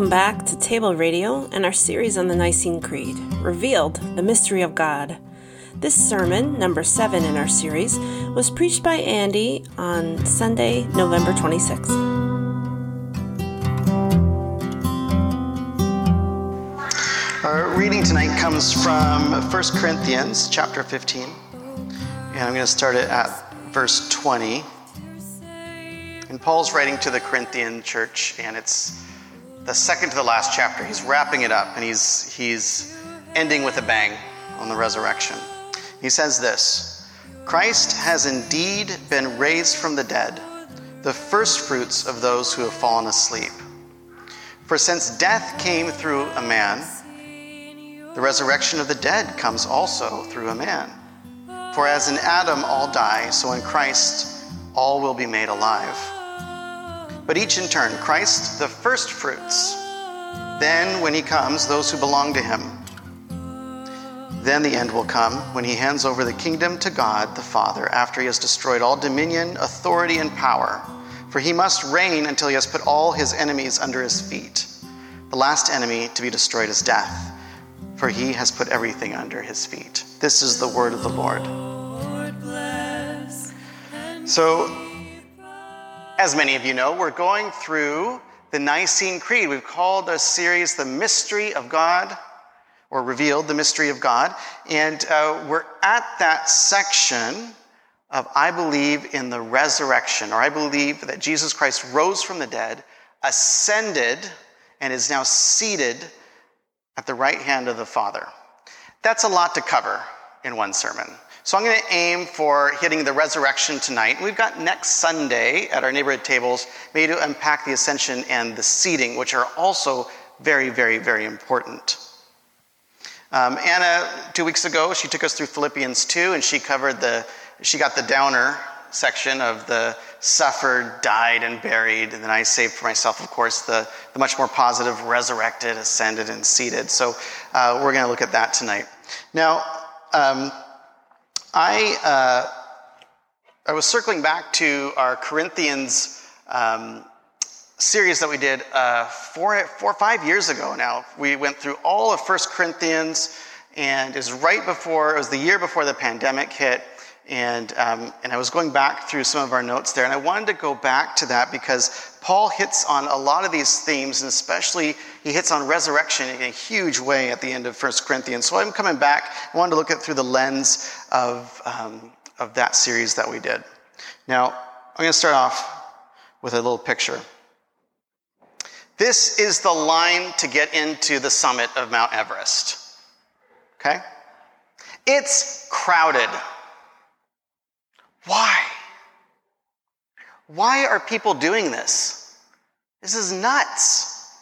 Welcome back to Table Radio and our series on the Nicene Creed, Revealed, the Mystery of God. This sermon, number seven in our series, was preached by Andy on Sunday, November 26th. Our reading tonight comes from 1 Corinthians chapter 15, and I'm going to start it at verse 20. And Paul's writing to the Corinthian church, and it's the second to the last chapter. He's wrapping it up, and he's, he's ending with a bang on the resurrection. He says this Christ has indeed been raised from the dead, the firstfruits of those who have fallen asleep. For since death came through a man, the resurrection of the dead comes also through a man. For as in Adam all die, so in Christ all will be made alive. But each in turn, Christ the firstfruits, then when he comes, those who belong to him. Then the end will come when he hands over the kingdom to God the Father after he has destroyed all dominion, authority, and power. For he must reign until he has put all his enemies under his feet. The last enemy to be destroyed is death, for he has put everything under his feet. This is the word of the Lord. So, as many of you know, we're going through the Nicene Creed. We've called our series The Mystery of God, or Revealed, the Mystery of God. And uh, we're at that section of I believe in the resurrection, or I believe that Jesus Christ rose from the dead, ascended, and is now seated at the right hand of the Father. That's a lot to cover in one sermon. So I'm going to aim for hitting the resurrection tonight. We've got next Sunday at our neighborhood tables, maybe to unpack the ascension and the seating, which are also very, very, very important. Um, Anna, two weeks ago, she took us through Philippians 2, and she covered the, she got the downer section of the suffered, died, and buried. And then I saved for myself, of course, the, the much more positive resurrected, ascended, and seated. So uh, we're going to look at that tonight. Now, um, I, uh, I was circling back to our Corinthians um, series that we did uh, four, four or five years ago now. We went through all of First Corinthians, and was right before, it was the year before the pandemic hit. And, um, and I was going back through some of our notes there, and I wanted to go back to that because Paul hits on a lot of these themes, and especially he hits on resurrection in a huge way at the end of 1 Corinthians. So I'm coming back. I wanted to look at through the lens of, um, of that series that we did. Now, I'm going to start off with a little picture. This is the line to get into the summit of Mount Everest. Okay? It's crowded. Why? Why are people doing this? This is nuts.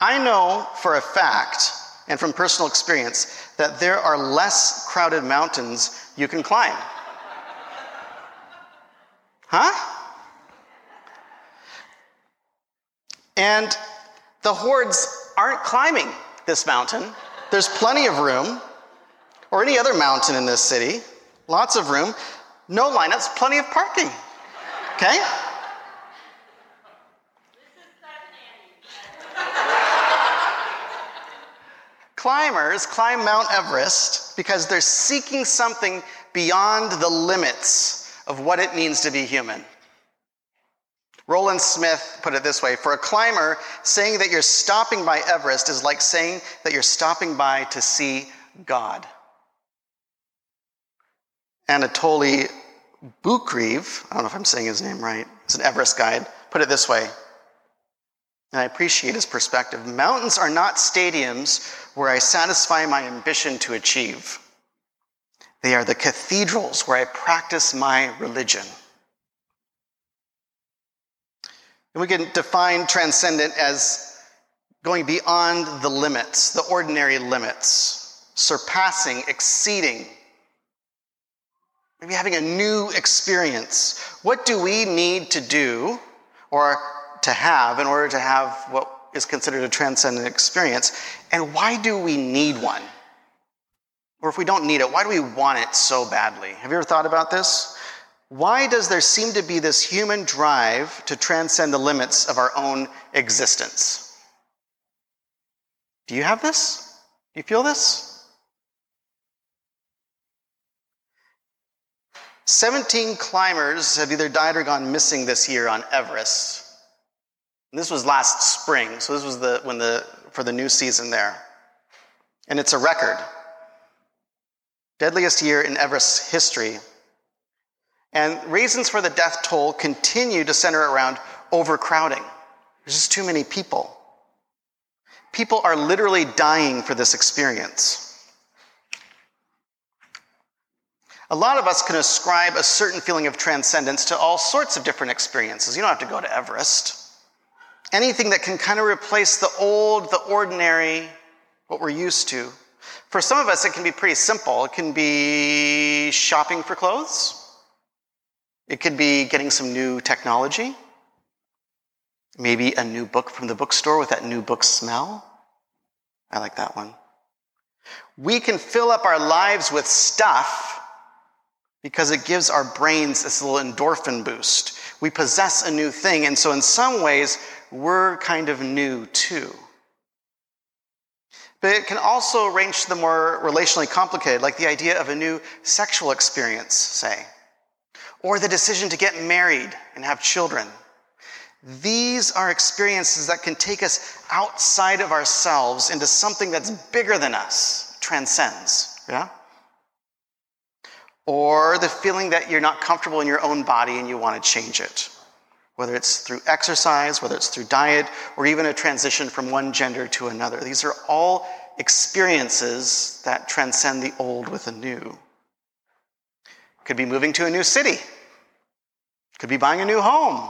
I know for a fact, and from personal experience, that there are less crowded mountains you can climb. Huh? And the hordes aren't climbing this mountain. There's plenty of room, or any other mountain in this city. Lots of room. No lineups, plenty of parking. Okay? Climbers climb Mount Everest because they're seeking something beyond the limits of what it means to be human. Roland Smith put it this way For a climber, saying that you're stopping by Everest is like saying that you're stopping by to see God. Anatoly Boukreev, I don't know if I'm saying his name right, it's an Everest guide, put it this way. And I appreciate his perspective. Mountains are not stadiums where I satisfy my ambition to achieve. They are the cathedrals where I practice my religion. And we can define transcendent as going beyond the limits, the ordinary limits, surpassing, exceeding, maybe having a new experience. What do we need to do or to have in order to have what is considered a transcendent experience? And why do we need one? Or if we don't need it, why do we want it so badly? Have you ever thought about this? Why does there seem to be this human drive to transcend the limits of our own existence? Do you have this? Do you feel this? 17 climbers have either died or gone missing this year on Everest. And this was last spring, so this was the, when the, for the new season there. And it's a record. Deadliest year in Everest's history. And reasons for the death toll continue to center around overcrowding. There's just too many people. People are literally dying for this experience. A lot of us can ascribe a certain feeling of transcendence to all sorts of different experiences. You don't have to go to Everest. Anything that can kind of replace the old, the ordinary, what we're used to. For some of us, it can be pretty simple. It can be shopping for clothes, it could be getting some new technology, maybe a new book from the bookstore with that new book smell. I like that one. We can fill up our lives with stuff because it gives our brains this little endorphin boost. We possess a new thing, and so in some ways, we're kind of new too. But it can also range to the more relationally complicated, like the idea of a new sexual experience, say, or the decision to get married and have children. These are experiences that can take us outside of ourselves into something that's bigger than us, transcends. Yeah? Or the feeling that you're not comfortable in your own body and you want to change it. Whether it's through exercise, whether it's through diet, or even a transition from one gender to another. These are all experiences that transcend the old with the new. Could be moving to a new city. Could be buying a new home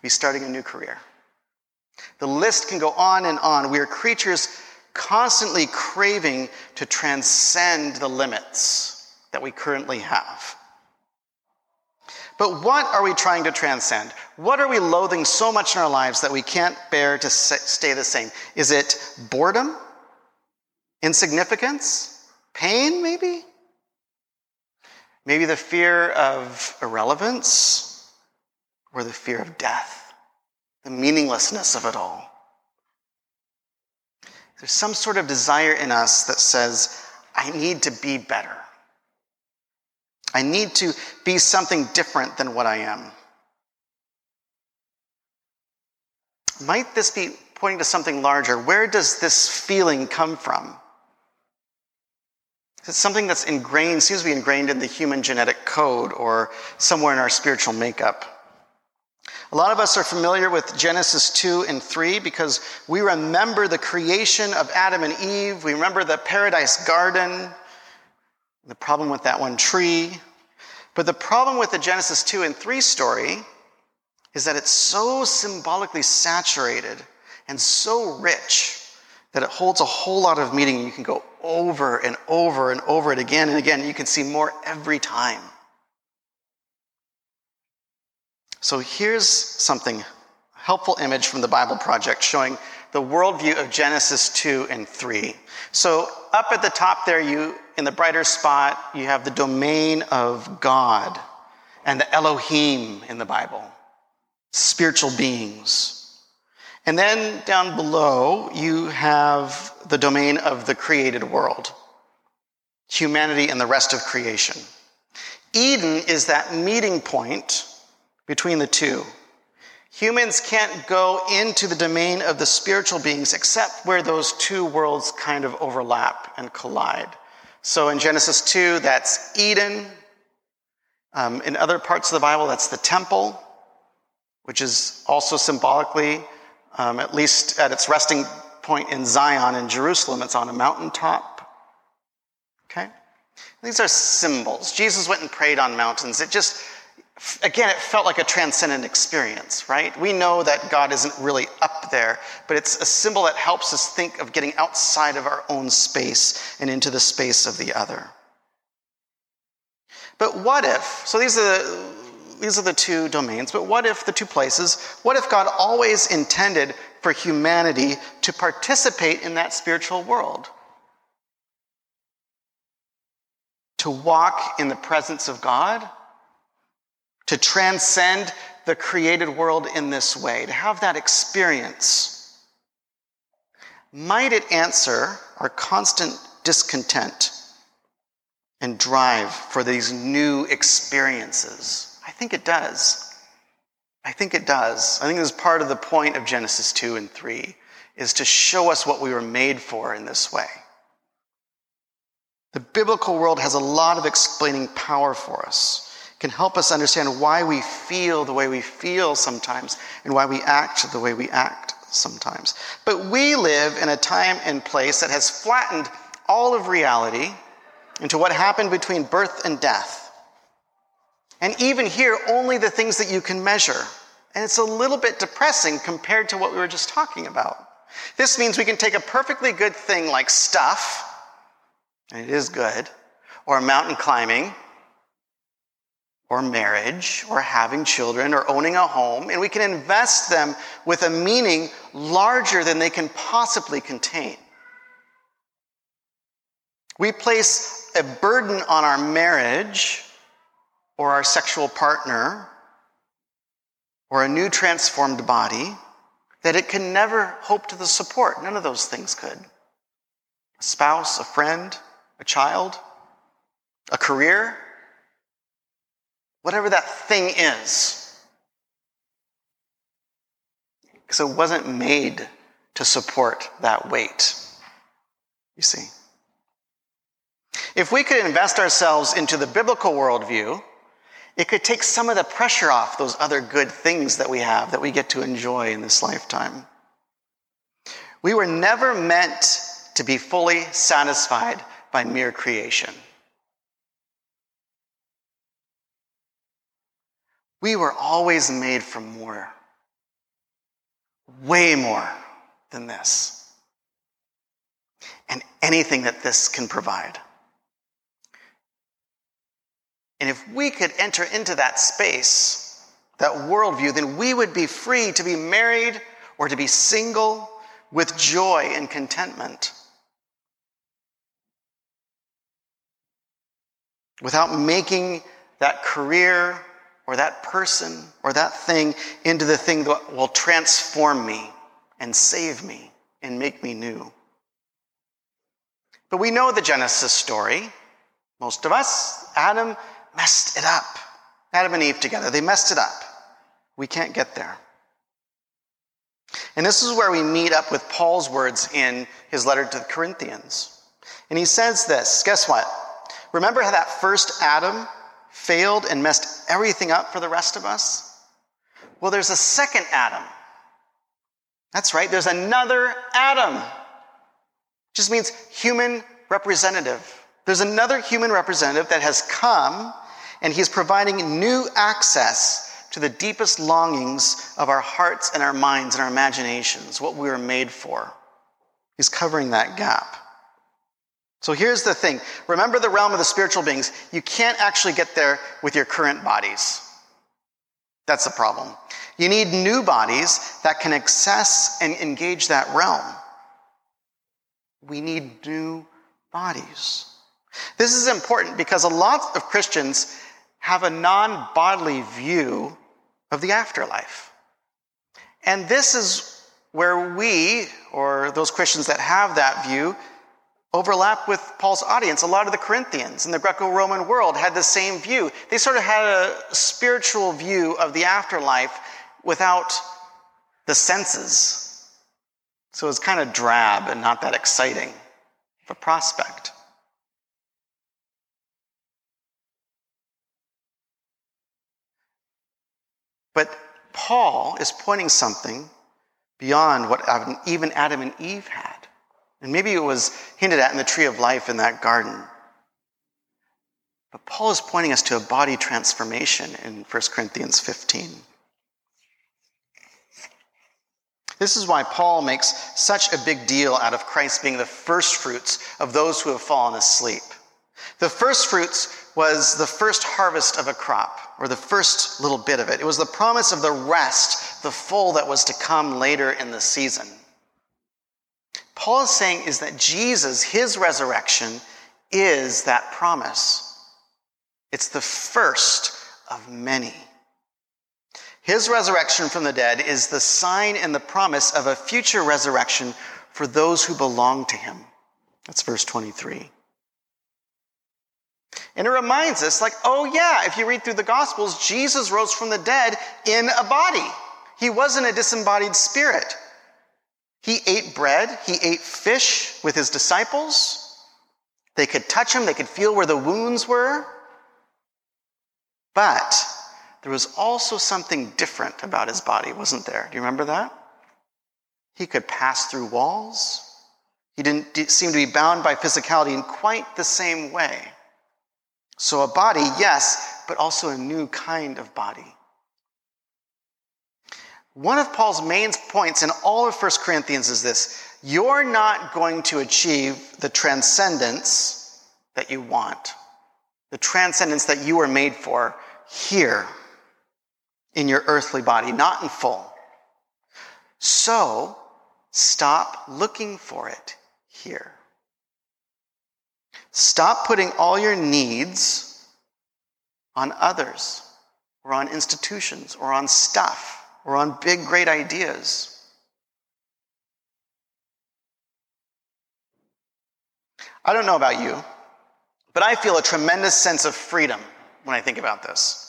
could be starting a new career. The list can go on and on. We are creatures constantly craving to transcend the limits that we currently have. But what are we trying to transcend? What are we loathing so much in our lives that we can't bear to stay the same? Is it boredom? Insignificance? Pain, maybe? Maybe the fear of irrelevance? or the fear of death, the meaninglessness of it all. There's some sort of desire in us that says, I need to be better. I need to be something different than what I am. Might this be pointing to something larger? Where does this feeling come from? Is it something that's ingrained, seems to be ingrained in the human genetic code or somewhere in our spiritual makeup? A lot of us are familiar with Genesis 2 and 3 because we remember the creation of Adam and Eve. We remember the paradise garden, the problem with that one tree. But the problem with the Genesis 2 and 3 story is that it's so symbolically saturated and so rich that it holds a whole lot of meaning. You can go over and over and over it again and again. You can see more every time. So here's something helpful image from the Bible Project showing the worldview of Genesis 2 and 3. So up at the top there, you in the brighter spot, you have the domain of God and the Elohim in the Bible, spiritual beings. And then down below, you have the domain of the created world, humanity and the rest of creation. Eden is that meeting point between the two. Humans can't go into the domain of the spiritual beings except where those two worlds kind of overlap and collide. So in Genesis 2, that's Eden. Um, in other parts of the Bible, that's the temple, which is also symbolically, um, at least at its resting point in Zion in Jerusalem, it's on a mountaintop. Okay? These are symbols. Jesus went and prayed on mountains. It just again, it felt like a transcendent experience, right? We know that God isn't really up there, but it's a symbol that helps us think of getting outside of our own space and into the space of the other. But what if, so these are the, these are the two domains, but what if the two places, what if God always intended for humanity to participate in that spiritual world? To walk in the presence of God? To transcend the created world in this way, to have that experience. might it answer our constant discontent and drive for these new experiences? I think it does. I think it does. I think this is part of the point of Genesis 2 and 3 is to show us what we were made for in this way. The biblical world has a lot of explaining power for us. Can help us understand why we feel the way we feel sometimes and why we act the way we act sometimes. But we live in a time and place that has flattened all of reality into what happened between birth and death. And even here, only the things that you can measure. And it's a little bit depressing compared to what we were just talking about. This means we can take a perfectly good thing like stuff, and it is good, or mountain climbing, or marriage, or having children, or owning a home, and we can invest them with a meaning larger than they can possibly contain. We place a burden on our marriage or our sexual partner or a new transformed body that it can never hope to the support. None of those things could. A spouse, a friend, a child, a career, whatever that thing is. Because it wasn't made to support that weight. You see. If we could invest ourselves into the biblical worldview, it could take some of the pressure off those other good things that we have that we get to enjoy in this lifetime. We were never meant to be fully satisfied by mere creation. We were always made for more, way more than this, and anything that this can provide. And if we could enter into that space, that worldview, then we would be free to be married or to be single with joy and contentment. Without making that career or that person or that thing into the thing that will transform me and save me and make me new. But we know the Genesis story. Most of us, Adam messed it up. Adam and Eve together, they messed it up. We can't get there. And this is where we meet up with Paul's words in his letter to the Corinthians. And he says this guess what? Remember how that first Adam failed and messed everything up for the rest of us? Well, there's a second Adam. That's right, there's another Adam. Just means human representative. There's another human representative that has come and he's providing new access to the deepest longings of our hearts and our minds and our imaginations, what we were made for. He's covering that gap. So here's the thing remember the realm of the spiritual beings. You can't actually get there with your current bodies. That's the problem. You need new bodies that can access and engage that realm. We need new bodies. This is important because a lot of Christians have a non bodily view of the afterlife. And this is where we, or those Christians that have that view, overlap with Paul's audience. A lot of the Corinthians in the Greco Roman world had the same view. They sort of had a spiritual view of the afterlife without the senses. So it's kind of drab and not that exciting of a prospect. But Paul is pointing something beyond what even Adam and Eve had. And maybe it was hinted at in the tree of life in that garden. But Paul is pointing us to a body transformation in 1 Corinthians 15. This is why Paul makes such a big deal out of Christ being the first fruits of those who have fallen asleep. The first fruits was the first harvest of a crop, or the first little bit of it. It was the promise of the rest, the full that was to come later in the season. Paul is saying is that Jesus, his resurrection, is that promise. It's the first of many. His resurrection from the dead is the sign and the promise of a future resurrection for those who belong to him. That's verse 23. And it reminds us, like, oh yeah, if you read through the Gospels, Jesus rose from the dead in a body. He wasn't a disembodied spirit. He ate bread, he ate fish with his disciples. They could touch him, they could feel where the wounds were. But there was also something different about his body, wasn't there? Do you remember that? He could pass through walls. He didn't seem to be bound by physicality in quite the same way. So, a body, yes, but also a new kind of body. One of Paul's main points in all of 1 Corinthians is this you're not going to achieve the transcendence that you want, the transcendence that you were made for here in your earthly body, not in full. So stop looking for it here. Stop putting all your needs on others or on institutions or on stuff or on big, great ideas. I don't know about you, but I feel a tremendous sense of freedom when I think about this.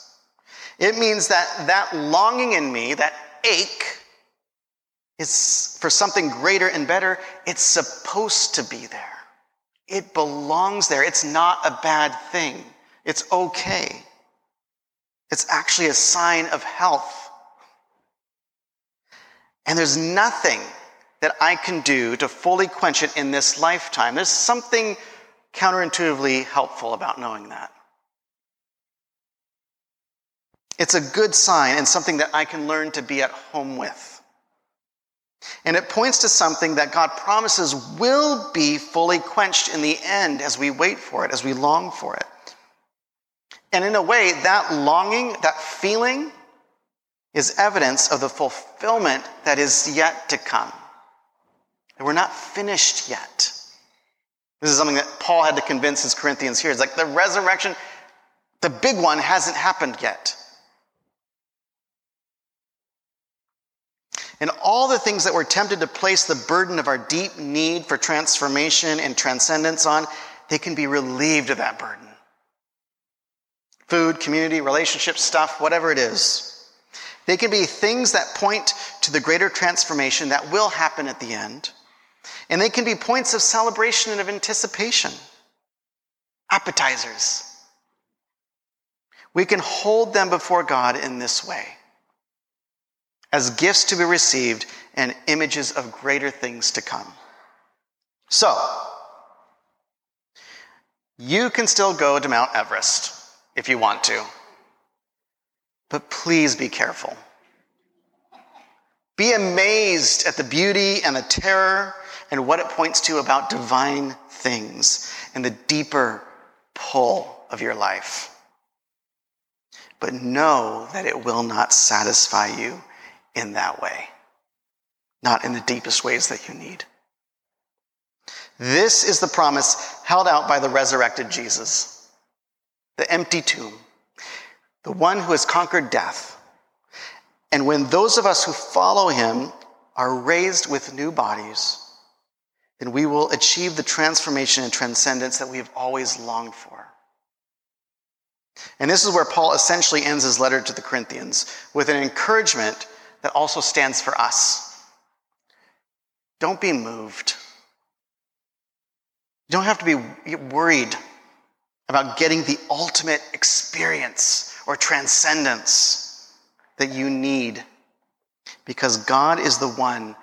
It means that that longing in me, that ache, is for something greater and better. It's supposed to be there. It belongs there. It's not a bad thing. It's okay. It's actually a sign of health. And there's nothing that I can do to fully quench it in this lifetime. There's something counterintuitively helpful about knowing that. It's a good sign and something that I can learn to be at home with. And it points to something that God promises will be fully quenched in the end as we wait for it, as we long for it. And in a way, that longing, that feeling, is evidence of the fulfillment that is yet to come. And we're not finished yet. This is something that Paul had to convince his Corinthians here. It's like the resurrection, the big one, hasn't happened yet. And all the things that we're tempted to place the burden of our deep need for transformation and transcendence on, they can be relieved of that burden. Food, community, relationship stuff, whatever it is. They can be things that point to the greater transformation that will happen at the end. And they can be points of celebration and of anticipation. Appetizers. We can hold them before God in this way as gifts to be received and images of greater things to come. So, you can still go to Mount Everest if you want to, but please be careful. Be amazed at the beauty and the terror and what it points to about divine things and the deeper pull of your life. But know that it will not satisfy you in that way, not in the deepest ways that you need. This is the promise held out by the resurrected Jesus, the empty tomb, the one who has conquered death. And when those of us who follow him are raised with new bodies, then we will achieve the transformation and transcendence that we have always longed for. And this is where Paul essentially ends his letter to the Corinthians with an encouragement that also stands for us. Don't be moved. You don't have to be worried about getting the ultimate experience or transcendence that you need because God is the one,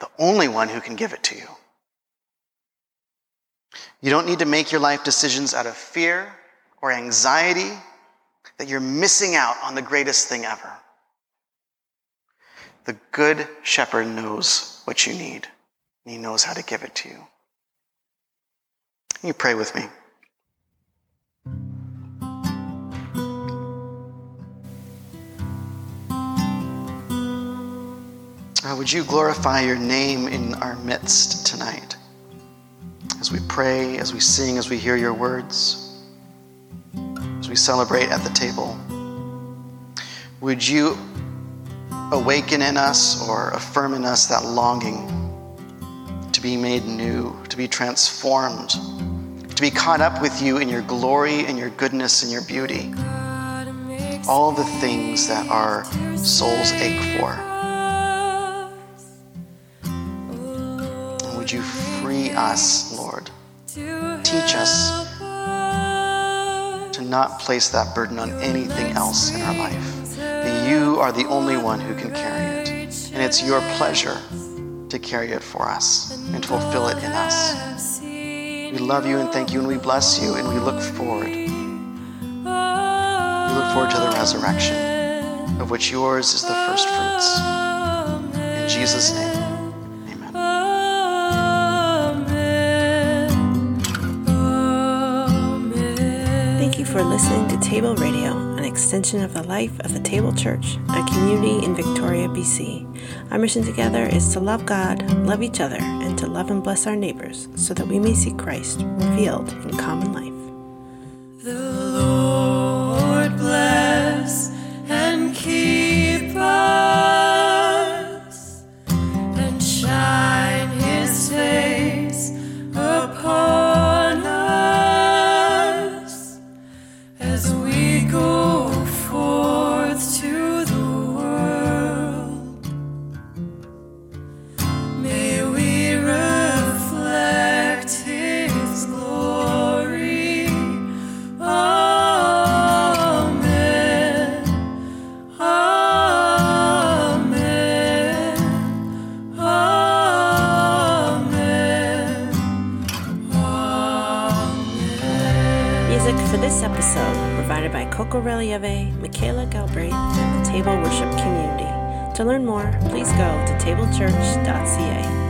the only one who can give it to you. You don't need to make your life decisions out of fear or anxiety that you're missing out on the greatest thing ever. The good shepherd knows what you need, and he knows how to give it to you. Can you pray with me? Uh, would you glorify your name in our midst tonight? As we pray, as we sing, as we hear your words, as we celebrate at the table, would you awaken in us or affirm in us that longing to be made new, to be transformed, to be caught up with you in your glory and your goodness and your beauty. All the things that our souls ache for. Would you free us, Lord? Teach us to not place that burden on anything else in our life. That you are the only one who can carry it. And it's your pleasure to carry it for us and to fulfill it in us. We love you and thank you and we bless you and we look forward. We look forward to the resurrection, of which yours is the first fruits. In Jesus' name, for listening to Table Radio, an extension of the life of the Table Church, a community in Victoria, BC. Our mission together is to love God, love each other, and to love and bless our neighbors so that we may see Christ revealed in common life. For this episode provided by Coco Relieve, Michaela Galbraith, and the Table Worship Community. To learn more, please go to tablechurch.ca.